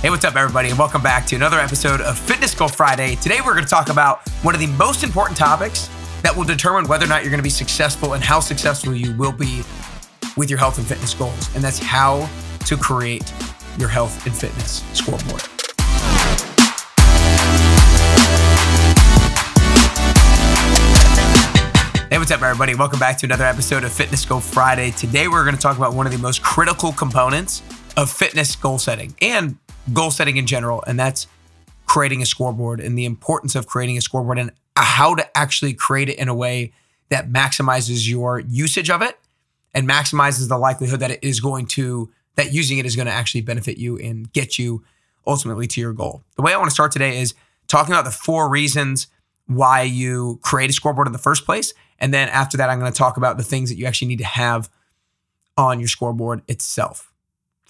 Hey, what's up, everybody, and welcome back to another episode of Fitness Goal Friday. Today, we're going to talk about one of the most important topics that will determine whether or not you're going to be successful and how successful you will be with your health and fitness goals. And that's how to create your health and fitness scoreboard. Hey, what's up, everybody? Welcome back to another episode of Fitness Goal Friday. Today, we're going to talk about one of the most critical components of fitness goal setting and goal setting in general, and that's creating a scoreboard and the importance of creating a scoreboard and how to actually create it in a way that maximizes your usage of it and maximizes the likelihood that it is going to that using it is going to actually benefit you and get you ultimately to your goal. The way I want to start today is talking about the four reasons why you create a scoreboard in the first place. And then after that, I'm going to talk about the things that you actually need to have on your scoreboard itself.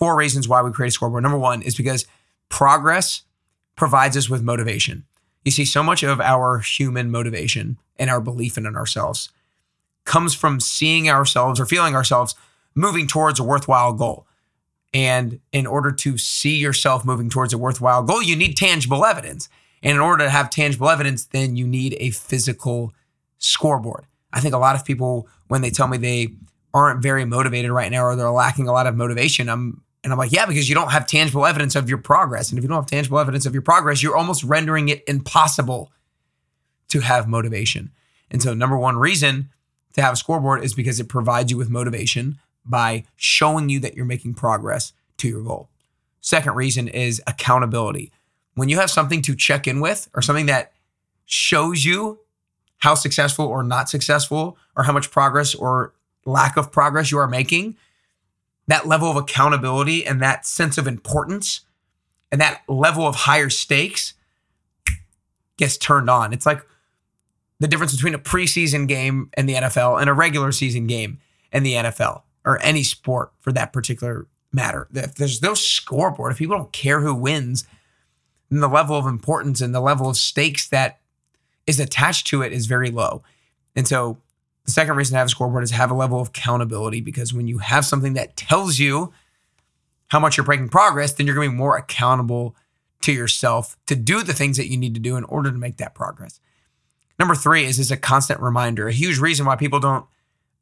Four reasons why we create a scoreboard. Number one is because progress provides us with motivation. You see, so much of our human motivation and our belief in ourselves comes from seeing ourselves or feeling ourselves moving towards a worthwhile goal. And in order to see yourself moving towards a worthwhile goal, you need tangible evidence. And in order to have tangible evidence, then you need a physical scoreboard. I think a lot of people, when they tell me they aren't very motivated right now or they're lacking a lot of motivation, I'm and I'm like, yeah, because you don't have tangible evidence of your progress. And if you don't have tangible evidence of your progress, you're almost rendering it impossible to have motivation. And so, number one reason to have a scoreboard is because it provides you with motivation by showing you that you're making progress to your goal. Second reason is accountability. When you have something to check in with or something that shows you how successful or not successful or how much progress or lack of progress you are making, that level of accountability and that sense of importance and that level of higher stakes gets turned on. It's like the difference between a preseason game in the NFL and a regular season game in the NFL or any sport for that particular matter. If there's no scoreboard, if people don't care who wins, then the level of importance and the level of stakes that is attached to it is very low. And so the second reason to have a scoreboard is have a level of accountability because when you have something that tells you how much you're breaking progress, then you're going to be more accountable to yourself to do the things that you need to do in order to make that progress. Number three is is a constant reminder. A huge reason why people don't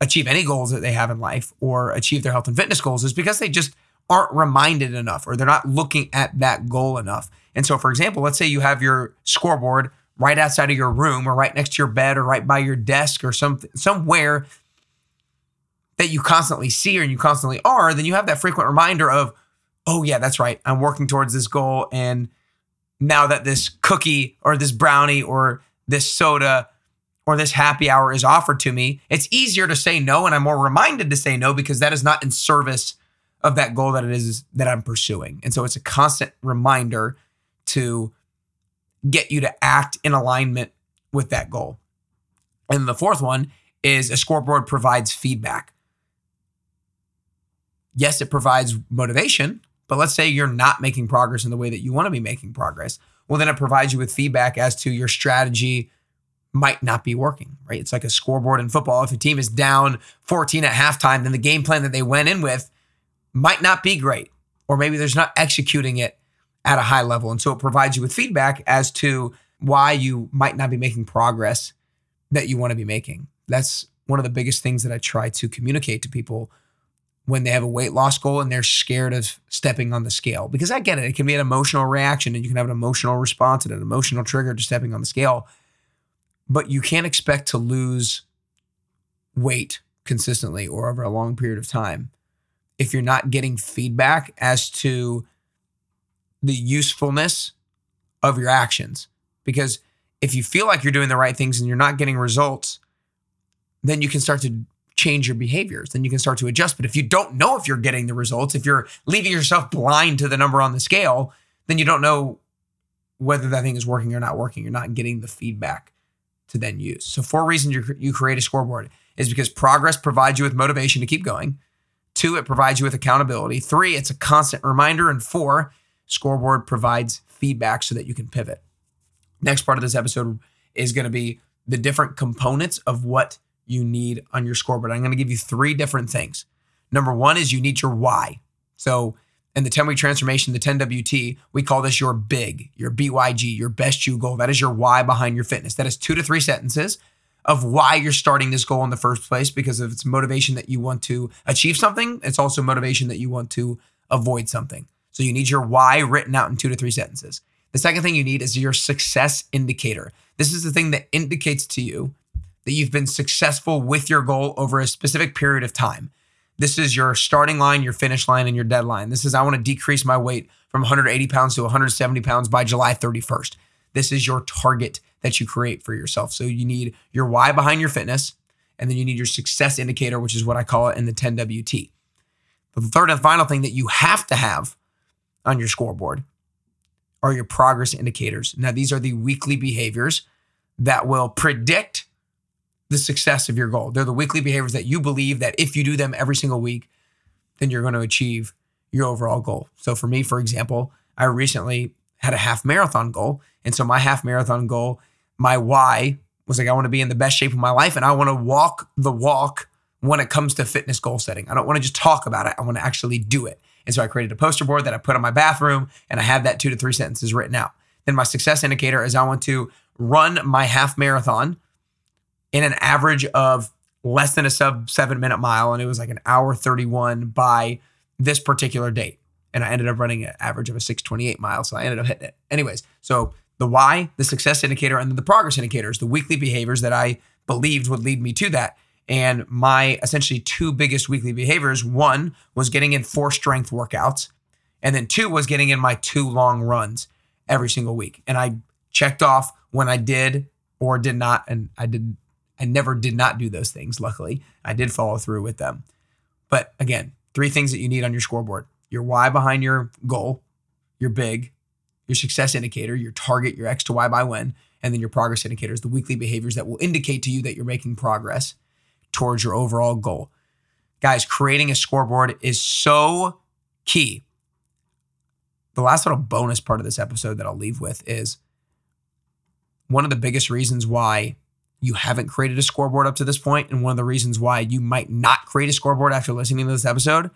achieve any goals that they have in life or achieve their health and fitness goals is because they just aren't reminded enough or they're not looking at that goal enough. And so, for example, let's say you have your scoreboard right outside of your room or right next to your bed or right by your desk or something somewhere that you constantly see or you constantly are, then you have that frequent reminder of, oh yeah, that's right. I'm working towards this goal. And now that this cookie or this brownie or this soda or this happy hour is offered to me, it's easier to say no. And I'm more reminded to say no because that is not in service of that goal that it is that I'm pursuing. And so it's a constant reminder to get you to act in alignment with that goal. And the fourth one is a scoreboard provides feedback. Yes, it provides motivation, but let's say you're not making progress in the way that you want to be making progress. Well, then it provides you with feedback as to your strategy might not be working, right? It's like a scoreboard in football. If a team is down 14 at halftime, then the game plan that they went in with might not be great, or maybe there's not executing it at a high level. And so it provides you with feedback as to why you might not be making progress that you want to be making. That's one of the biggest things that I try to communicate to people when they have a weight loss goal and they're scared of stepping on the scale. Because I get it, it can be an emotional reaction and you can have an emotional response and an emotional trigger to stepping on the scale. But you can't expect to lose weight consistently or over a long period of time if you're not getting feedback as to the usefulness of your actions. Because if you feel like you're doing the right things and you're not getting results, then you can start to change your behaviors. Then you can start to adjust. But if you don't know if you're getting the results, if you're leaving yourself blind to the number on the scale, then you don't know whether that thing is working or not working. You're not getting the feedback to then use. So, four reasons you, you create a scoreboard is because progress provides you with motivation to keep going. Two, it provides you with accountability. Three, it's a constant reminder. And four, Scoreboard provides feedback so that you can pivot. Next part of this episode is going to be the different components of what you need on your scoreboard. I'm going to give you three different things. Number one is you need your why. So, in the 10 week transformation, the 10 WT, we call this your big, your BYG, your best you goal. That is your why behind your fitness. That is two to three sentences of why you're starting this goal in the first place because of its motivation that you want to achieve something. It's also motivation that you want to avoid something. So you need your why written out in two to three sentences. The second thing you need is your success indicator. This is the thing that indicates to you that you've been successful with your goal over a specific period of time. This is your starting line, your finish line, and your deadline. This is I want to decrease my weight from 180 pounds to 170 pounds by July 31st. This is your target that you create for yourself. So you need your why behind your fitness, and then you need your success indicator, which is what I call it in the 10WT. But the third and final thing that you have to have on your scoreboard are your progress indicators. Now, these are the weekly behaviors that will predict the success of your goal. They're the weekly behaviors that you believe that if you do them every single week, then you're going to achieve your overall goal. So for me, for example, I recently had a half marathon goal. And so my half marathon goal, my why was like, I want to be in the best shape of my life and I want to walk the walk when it comes to fitness goal setting. I don't want to just talk about it. I want to actually do it. And so I created a poster board that I put on my bathroom and I have that two to three sentences written out. Then my success indicator is I want to run my half marathon in an average of less than a sub seven minute mile. And it was like an hour 31 by this particular date. And I ended up running an average of a 628 mile. So I ended up hitting it. Anyways, so the why, the success indicator, and then the progress indicators, the weekly behaviors that I believed would lead me to that. And my essentially two biggest weekly behaviors one was getting in four strength workouts, and then two was getting in my two long runs every single week. And I checked off when I did or did not, and I did I never did not do those things, luckily. I did follow through with them. But again, three things that you need on your scoreboard your why behind your goal, your big, your success indicator, your target, your X to Y by when, and then your progress indicators, the weekly behaviors that will indicate to you that you're making progress towards your overall goal. Guys, creating a scoreboard is so key. The last little bonus part of this episode that I'll leave with is one of the biggest reasons why you haven't created a scoreboard up to this point, and one of the reasons why you might not create a scoreboard after listening to this episode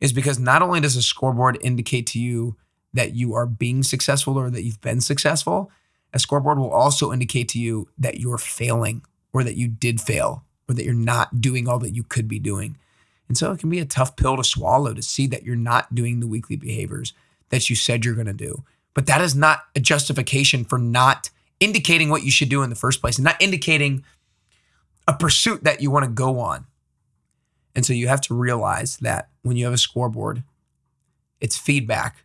is because not only does a scoreboard indicate to you that you are being successful or that you've been successful, a scoreboard will also indicate to you that you're failing or that you did fail or that you're not doing all that you could be doing. And so it can be a tough pill to swallow to see that you're not doing the weekly behaviors that you said you're going to do. But that is not a justification for not indicating what you should do in the first place and not indicating a pursuit that you want to go on. And so you have to realize that when you have a scoreboard, it's feedback,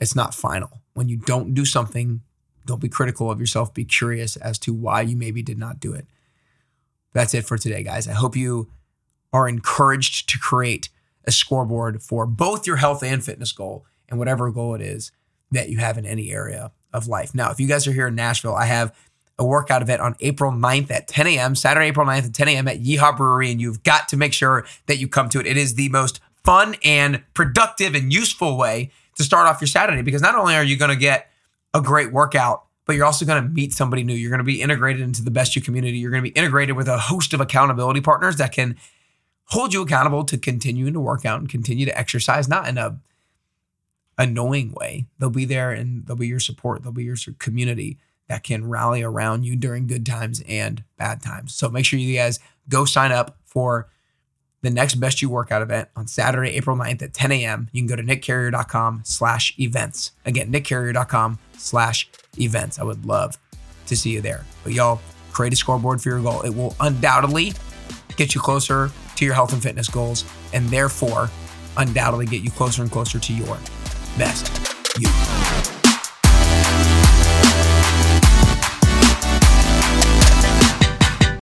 it's not final. When you don't do something, don't be critical of yourself, be curious as to why you maybe did not do it. That's it for today, guys. I hope you are encouraged to create a scoreboard for both your health and fitness goal and whatever goal it is that you have in any area of life. Now, if you guys are here in Nashville, I have a workout event on April 9th at 10 a.m., Saturday, April 9th at 10 a.m. at Yeehaw Brewery, and you've got to make sure that you come to it. It is the most fun and productive and useful way to start off your Saturday because not only are you going to get a great workout, but you're also going to meet somebody new. You're going to be integrated into the Best You community. You're going to be integrated with a host of accountability partners that can hold you accountable to continuing to work out and continue to exercise, not in a annoying way. They'll be there and they'll be your support. They'll be your community that can rally around you during good times and bad times. So make sure you guys go sign up for the next Best You Workout event on Saturday, April 9th at 10 a.m. You can go to nickcarrier.com slash events. Again, nickcarrier.com slash events. I would love to see you there. But y'all, create a scoreboard for your goal. It will undoubtedly get you closer to your health and fitness goals and therefore undoubtedly get you closer and closer to your best.